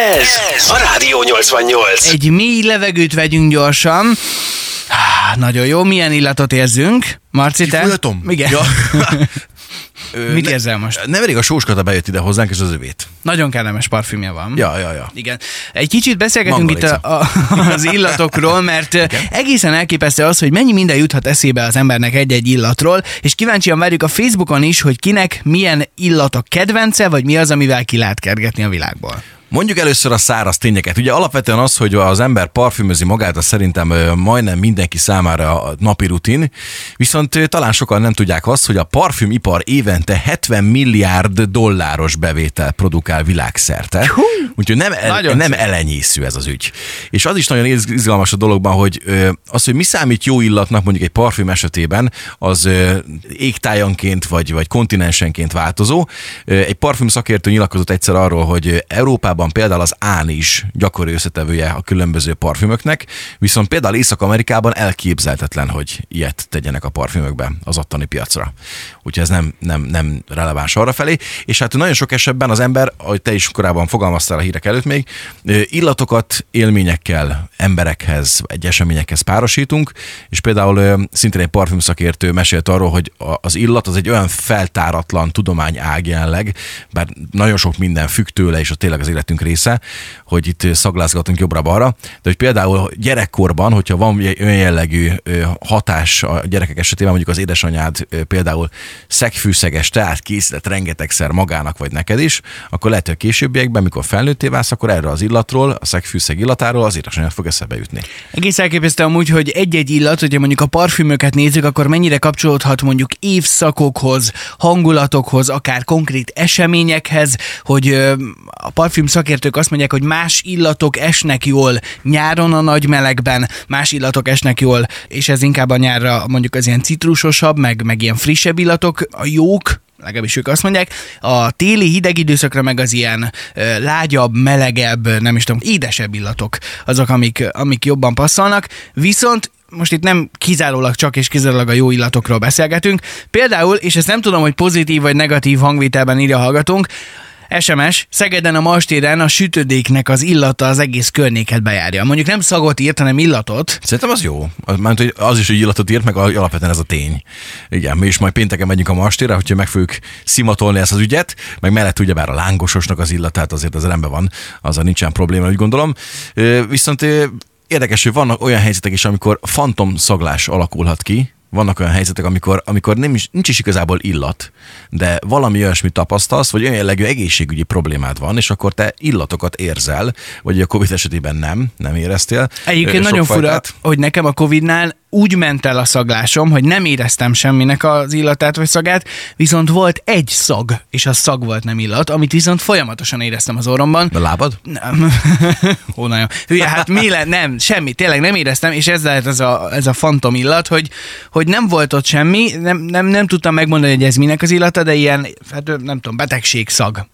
Ez a Rádió 88. Egy mély levegőt vegyünk gyorsan. Nagyon jó, milyen illatot érzünk? Marci, te? Kifújhatom? Igen. Ja. Mit érzel most? Nem elég a sóskata bejött ide hozzánk, és az övét. Nagyon kellemes parfümje van. Ja, ja, ja. Igen. Egy kicsit beszélgetünk itt a, a, az illatokról, mert Igen. egészen elképesztő az, hogy mennyi minden juthat eszébe az embernek egy-egy illatról, és kíváncsian várjuk a Facebookon is, hogy kinek milyen illat a kedvence, vagy mi az, amivel ki lehet kergetni a világból. Mondjuk először a száraz tényeket. Ugye alapvetően az, hogy az ember parfümözi magát, az szerintem majdnem mindenki számára a napi rutin, viszont talán sokan nem tudják azt, hogy a parfümipar évente 70 milliárd dolláros bevétel produkál világszerte. Hú, Úgyhogy nem, el, nem elenyésző ez az ügy. És az is nagyon izgalmas a dologban, hogy az, hogy mi számít jó illatnak mondjuk egy parfüm esetében, az égtájanként vagy, vagy kontinensenként változó. Egy parfüm szakértő nyilatkozott egyszer arról, hogy Európában Amerikában például az án is gyakori összetevője a különböző parfümöknek, viszont például Észak-Amerikában elképzelhetetlen, hogy ilyet tegyenek a parfümökbe az ottani piacra. Úgyhogy ez nem, nem, nem releváns arra felé. És hát nagyon sok esetben az ember, ahogy te is korábban fogalmaztál a hírek előtt még, illatokat élményekkel, emberekhez, egy eseményekhez párosítunk, és például szintén egy parfümszakértő mesélt arról, hogy az illat az egy olyan feltáratlan tudomány ág jelenleg, bár nagyon sok minden függ tőle, és a tényleg az élet életünk része, hogy itt szaglázgatunk jobbra-balra, de hogy például gyerekkorban, hogyha van olyan jellegű hatás a gyerekek esetében, mondjuk az édesanyád például szegfűszeges teát készített rengetegszer magának vagy neked is, akkor lehet, hogy a későbbiekben, mikor felnőttél válsz, akkor erre az illatról, a szegfűszeg illatáról az édesanyád fog eszebe jutni. Egész elképesztő amúgy, hogy egy-egy illat, hogyha mondjuk a parfümöket nézzük, akkor mennyire kapcsolódhat mondjuk évszakokhoz, hangulatokhoz, akár konkrét eseményekhez, hogy a parfüm szakértők azt mondják, hogy más illatok esnek jól nyáron a nagy melegben, más illatok esnek jól, és ez inkább a nyárra mondjuk az ilyen citrusosabb, meg, meg ilyen frissebb illatok, a jók, legalábbis ők azt mondják, a téli hideg időszakra meg az ilyen ö, lágyabb, melegebb, nem is tudom, édesebb illatok azok, amik, amik jobban passzolnak, viszont most itt nem kizárólag csak és kizárólag a jó illatokról beszélgetünk. Például, és ezt nem tudom, hogy pozitív vagy negatív hangvételben írja hallgatunk, SMS, Szegeden a mastéren a sütődéknek az illata az egész környéket bejárja. Mondjuk nem szagot írt, hanem illatot. Szerintem az jó. Mert hogy az is, hogy illatot írt, meg alapvetően ez a tény. Igen, mi is majd pénteken megyünk a mastére, hogyha meg fogjuk szimatolni ezt az ügyet, meg mellett ugye bár a lángososnak az illatát azért az rendben van, azzal nincsen probléma, úgy gondolom. Viszont érdekes, hogy vannak olyan helyzetek is, amikor fantom szaglás alakulhat ki, vannak olyan helyzetek, amikor, amikor nem is, nincs is igazából illat, de valami olyasmit tapasztalsz, vagy olyan jellegű egészségügyi problémád van, és akkor te illatokat érzel, vagy a COVID esetében nem, nem éreztél. Egyébként nagyon fura, hogy nekem a COVID-nál úgy ment el a szaglásom, hogy nem éreztem semminek az illatát vagy szagát, viszont volt egy szag, és a szag volt nem illat, amit viszont folyamatosan éreztem az orromban. A lábad? Nem. Hónalja. Hülye, hát mi le, nem, semmi, tényleg nem éreztem, és ez lehet ez a, ez a fantom illat, hogy, hogy nem volt ott semmi, nem, nem, nem tudtam megmondani, hogy ez minek az illata, de ilyen, hát nem tudom, betegség szag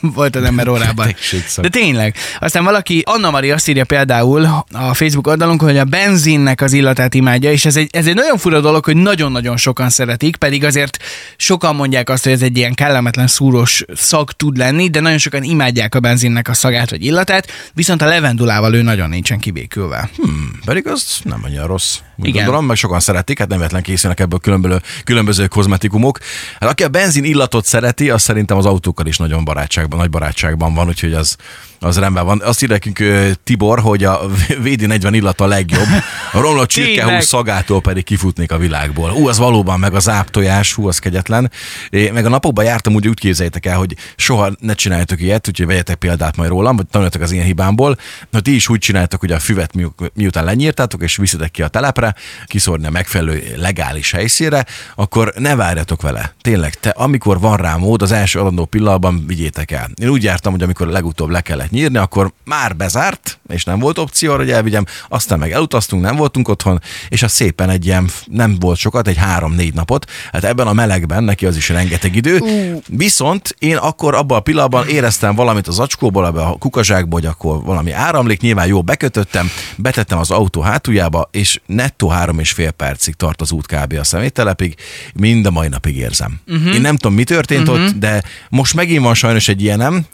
volt az ember órában. De tényleg. Aztán valaki, Anna Maria azt írja például a Facebook oldalunkon, hogy a benzinnek az illatát imádja, és ez egy, ez egy nagyon fura dolog, hogy nagyon-nagyon sokan szeretik, pedig azért sokan mondják azt, hogy ez egy ilyen kellemetlen szúros szag tud lenni, de nagyon sokan imádják a benzinnek a szagát vagy illatát, viszont a levendulával ő nagyon nincsen kibékülve. Hmm, pedig az nem annyira rossz. Igen. Gondolom, meg sokan szeretik, hát nem vetlen készülnek ebből különböző, különböző kozmetikumok. Hát aki a benzin illatot szereti, az szerintem az autókkal is nagyon barátságban, nagy barátságban van, úgyhogy az, az rendben van. Azt írja nekünk Tibor, hogy a VD40 illata a legjobb, a romlott csirkehús szagától pedig kifutnék a világból. Ú, az valóban, meg az áptojás, hú, az kegyetlen. É, meg a napokban jártam, úgy, úgy képzeljétek el, hogy soha ne csináljátok ilyet, úgyhogy vegyetek példát majd rólam, vagy tanuljatok az ilyen hibámból, hogy ti is úgy csináltok, hogy a füvet mi, miután lenyírtátok, és viszitek ki a telepre, kiszórni a megfelelő legális helyszínre, akkor ne várjatok vele. Tényleg, te amikor van rá mód, az első adandó pillanatban vigyétek el. Én úgy jártam, hogy amikor legutóbb le kellett nyírni, akkor már bezárt, és nem volt opció arra, hogy elvigyem, aztán meg elutaztunk, nem voltunk otthon, és az szépen egy ilyen, nem volt sokat, egy három-négy napot, hát ebben a melegben neki az is rengeteg idő, uh. viszont én akkor abban a pillanatban éreztem valamit az acskóból, abban a kukazsákból, hogy akkor valami áramlik, nyilván jó bekötöttem, betettem az autó hátuljába, és nettó három és fél percig tart az út kb. a szeméttelepig, mind a mai napig érzem. Uh-huh. Én nem tudom, mi történt uh-huh. ott, de most megint van sajnos egy ilyenem,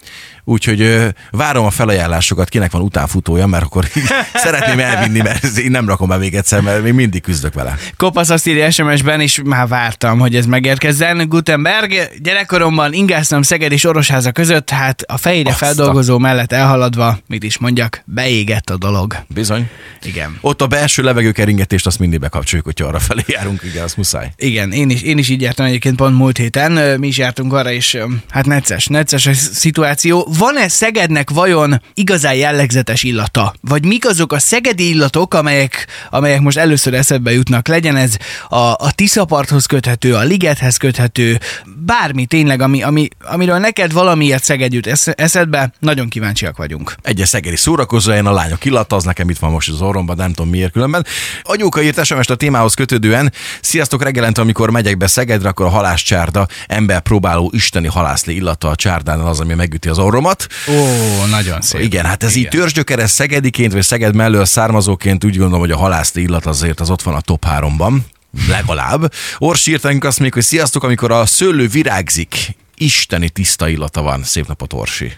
úgyhogy várom a felajánlásokat, kinek van utánfutója, mert akkor szeretném elvinni, mert én nem rakom be még egyszer, mert még mindig küzdök vele. Kopasz azt írja SMS-ben, és már vártam, hogy ez megérkezzen. Gutenberg, gyerekkoromban ingáztam Szeged és Orosháza között, hát a fejére Azt a- feldolgozó mellett elhaladva, mit is mondjak, beégett a dolog. Bizony. Igen. Ott a belső levegőkeringetést azt mindig bekapcsoljuk, hogyha arra felé járunk, igen, az muszáj. Igen, én is, én is így jártam egyébként pont múlt héten, mi is jártunk arra, és hát necces, necces a szituáció. Van-e Szegednek vajon igazán jellegzetes illata? Vagy mik azok a szegedi illatok, amelyek, amelyek most először eszedbe jutnak? Legyen ez a, a Tiszaparthoz köthető, a Ligethez köthető, bármi tényleg, ami, ami, amiről neked valamiért Szeged jut esz- eszedbe, nagyon kíváncsiak vagyunk. Egyes szegedi szórakozó helyen a lányok illata, az nekem itt van most az orromban, nem tudom miért különben. Anyuka írt sms a témához kötődően. Sziasztok reggelente, amikor megyek be Szegedre, akkor a halászcsárda ember próbáló isteni halászlé illata a csárdánál az, ami megüti az orromat. Ó, nagyon szép. Igen, hát ez így törzsgyökeres szegediként, vagy Szeged mellől származóként úgy gondolom, hogy a halászlé illat azért az ott van a top háromban. Legalább. Orsi írt nekünk azt még, hogy sziasztok, amikor a szőlő virágzik, isteni tiszta illata van. Szép napot, Orsi.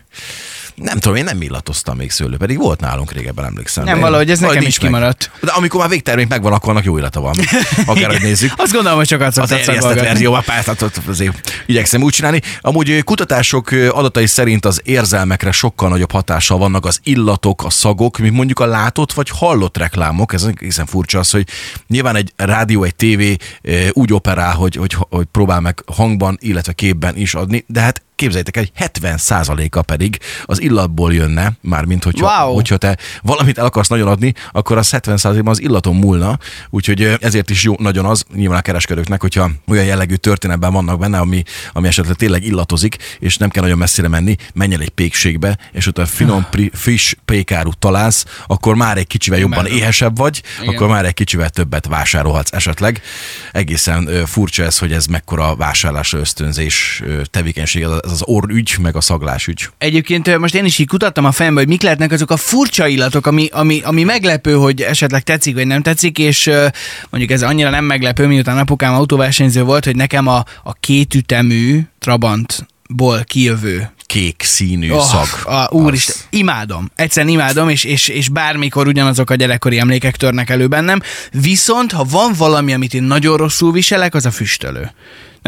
Nem tudom, én nem illatoztam még szőlő, pedig volt nálunk régebben, emlékszem. Nem, De valahogy ez nekem is kimaradt. Meg. De amikor már végtermék megvan, akkor annak jó illata van. Akárhogy nézzük. Azt gondolom, hogy sokat Az szoktad erjesztett szagolgatni. verzió, a pártatot azért igyekszem úgy csinálni. Amúgy kutatások adatai szerint az érzelmekre sokkal nagyobb hatással vannak az illatok, a szagok, mint mondjuk a látott vagy hallott reklámok. Ez egészen furcsa az, hogy nyilván egy rádió, egy tévé úgy operál, hogy, hogy, hogy próbál meg hangban, illetve képben is adni, de hát képzeljétek el, hogy 70%-a pedig az illatból jönne, mármint hogyha, Wow. hogyha te valamit el akarsz nagyon adni, akkor az 70%-ban az illaton múlna, úgyhogy ezért is jó nagyon az, nyilván a kereskedőknek, hogyha olyan jellegű történetben vannak benne, ami, ami esetleg tényleg illatozik, és nem kell nagyon messzire menni, menj el egy pékségbe, és ott a finom, pri, friss pékárút találsz, akkor már egy kicsivel jobban Imádom. éhesebb vagy, Igen. akkor már egy kicsivel többet vásárolhatsz esetleg. Egészen furcsa ez, hogy ez mekkora vásárlásra ösztönzés tevékenység, ez az orrügy, meg a szaglásügy. Egyébként most én is így kutattam a fejembe, hogy mik lehetnek azok a furcsa illatok, ami, ami, ami meglepő, hogy esetleg tetszik vagy nem tetszik, és mondjuk ez annyira nem meglepő, miután apukám autóversenyző volt, hogy nekem a, a kétütemű Trabantból kijövő Kék színű Oh, szag. A, úristen, imádom. Egyszerűen imádom, és, és, és bármikor ugyanazok a gyerekkori emlékek törnek elő bennem. Viszont, ha van valami, amit én nagyon rosszul viselek, az a füstölő.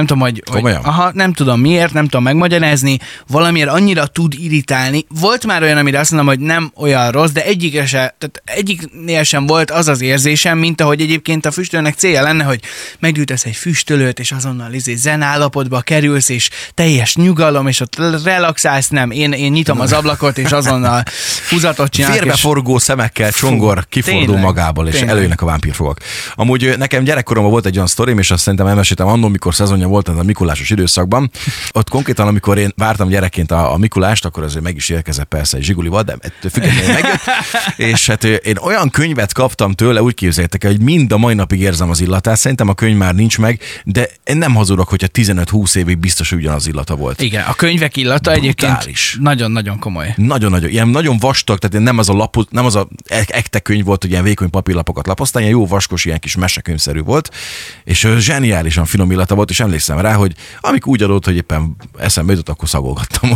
Nem tudom, hogy, hogy aha, nem tudom miért, nem tudom megmagyarázni, valamiért annyira tud irritálni. Volt már olyan, amire azt mondom, hogy nem olyan rossz, de egyikre se, tehát egyiknél sem volt az az érzésem, mint ahogy egyébként a füstölőnek célja lenne, hogy meggyújtasz egy füstölőt, és azonnal izé zen állapotba kerülsz, és teljes nyugalom, és ott relaxálsz, nem, én, én nyitom az ablakot, és azonnal húzatot csinálok. és- Félbeforgó szemekkel csongor kifordul tényleg, magából, és tényleg. előjönnek a vámpírfogak. Amúgy nekem gyerekkoromban volt egy olyan sztorim, és azt szerintem elmeséltem annól, mikor szezonja volt ez a Mikulásos időszakban. Ott konkrétan, amikor én vártam gyerekként a, a Mikulást, akkor azért meg is érkezett persze egy zsigulival, de ettől függetlenül megjött. És hát én olyan könyvet kaptam tőle, úgy képzeljétek el, hogy mind a mai napig érzem az illatát. Szerintem a könyv már nincs meg, de én nem hazudok, hogyha 15-20 évig biztos, ugyanaz illata volt. Igen, a könyvek illata egyébként Brutális. nagyon-nagyon komoly. Nagyon-nagyon, ilyen nagyon vastag, tehát nem az a lapot, nem az a ek- ekte könyv volt, hogy ilyen vékony papírlapokat lapoztál, ilyen jó vaskos, ilyen kis mesekönyvszerű volt, és zseniálisan finom illata volt, és emlékszem rá, hogy amikor úgy adott, hogy éppen eszembe jutott, akkor szagolgattam.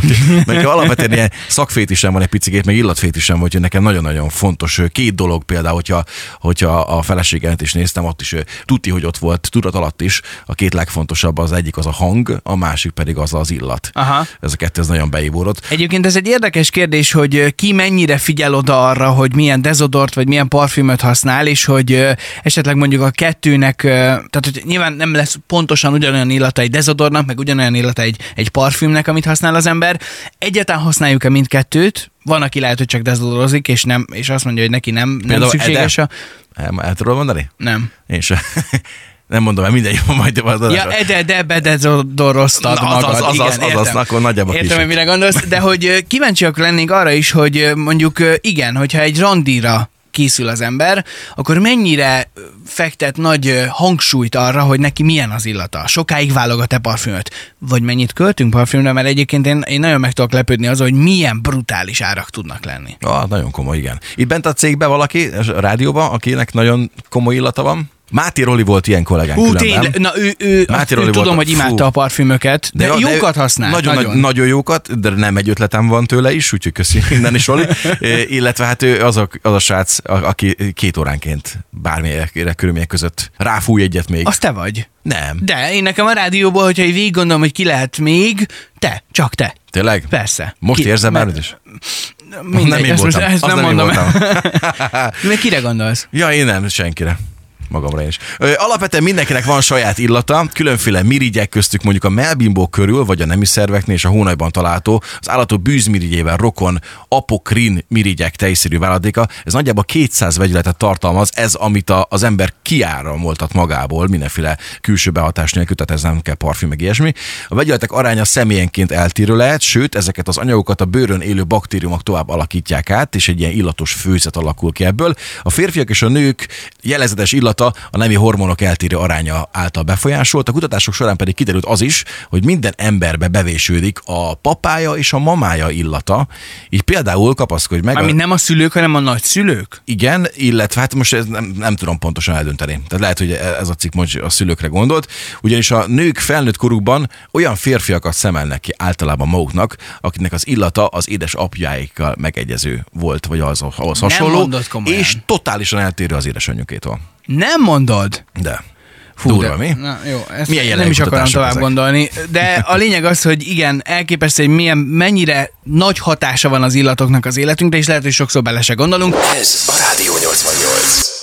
Nekem alapvetően ilyen szakfétisem van egy picikét, meg illatfétisem, hogy nekem nagyon-nagyon fontos két dolog például, hogyha, hogyha a feleségemet is néztem, ott is tuti, hogy ott volt, tudat alatt is, a két legfontosabb az egyik az a hang, a másik pedig az az illat. Aha. Ez a kettő ez nagyon beívódott. Egyébként ez egy érdekes kérdés, hogy ki mennyire figyel oda arra, hogy milyen dezodort vagy milyen parfümöt használ, és hogy esetleg mondjuk a kettőnek, tehát hogy nyilván nem lesz pontosan ugyanolyan illata egy dezodornak, meg ugyanolyan illata egy, egy parfümnek, amit használ az ember. Egyáltalán használjuk-e mindkettőt? Van, aki lehet, hogy csak dezodorozik, és, nem, és azt mondja, hogy neki nem, nem Például szükséges a... El, el tudod mondani? Nem. Én sem. Nem mondom el, mindegy, majd majd Ja, ede, de bedezodoroztad Na, az- magad. az- az- igen, az- az- értem. az- akkor nagyjából Értem, hogy mire gondolsz, de hogy kíváncsiak lennénk arra is, hogy mondjuk igen, hogyha egy randira készül az ember, akkor mennyire fektet nagy hangsúlyt arra, hogy neki milyen az illata? Sokáig válogat-e parfümöt? Vagy mennyit költünk parfümre? Mert egyébként én, én nagyon meg tudok lepődni az, hogy milyen brutális árak tudnak lenni. Ah, nagyon komoly, igen. Itt bent a cégben valaki, a rádióban, akinek nagyon komoly illata van? Máté Roli volt ilyen kollégánk Ú, különben. tényleg, na ő, ő, Máté Roli tudom, volt hogy imádta fú. a parfümöket, de, de jókat használ. Nagyon, nagyon. nagyon. nagyon jókat, de nem egy ötletem van tőle is, úgyhogy köszi minden is, Roli. E, Illetve hát ő az a, az a srác, aki két óránként bármilyen körülmények között ráfúj egyet még. Az te vagy. Nem. De én nekem a rádióból, hogyha így végig gondolom, hogy ki lehet még, te, csak te. Tényleg? Persze. Most Ki- érzem már is? Mindegy, nem én ezt most voltam. ezt Az nem nem én mondom. voltam. Még kire gondolsz? Ja, én nem, senkire. Magamra is. Alapvetően mindenkinek van saját illata, különféle mirigyek köztük mondjuk a melbimbó körül, vagy a nemi szerveknél és a hónajban található, az állatok bűzmirigyével rokon apokrin mirigyek tejszerű váladéka. Ez nagyjából 200 vegyületet tartalmaz, ez amit a, az ember kiáramoltat magából, mindenféle külső behatás nélkül, tehát ez nem kell parfüm meg ilyesmi. A vegyületek aránya személyenként eltérő lehet, sőt, ezeket az anyagokat a bőrön élő baktériumok tovább alakítják át, és egy ilyen illatos főzet alakul ki ebből. A férfiak és a nők jelezetes illata a nemi hormonok eltérő aránya által befolyásolt. A kutatások során pedig kiderült az is, hogy minden emberbe bevésődik a papája és a mamája illata. Így például kapaszkodj meg. a- Mármint nem a szülők, hanem a nagyszülők? igen, illetve hát most ez nem, nem tudom pontosan eldönteni. Tehát lehet, hogy ez a cikk most a szülőkre gondolt, ugyanis a nők felnőtt korukban olyan férfiakat szemelnek ki általában maguknak, akiknek az illata az édes apjáikkal megegyező volt, vagy az, ahhoz hasonló, és totálisan eltérő az édesanyjukétól. Nem mondod? De. Fú, Durva, de, mi? Na, jó, ezt Milyen nem is akarom tovább ezek? gondolni, de a lényeg az, hogy igen, elképesztő, hogy milyen, mennyire nagy hatása van az illatoknak az életünkre, és lehet, hogy sokszor bele se gondolunk. Ez a Rádió 88.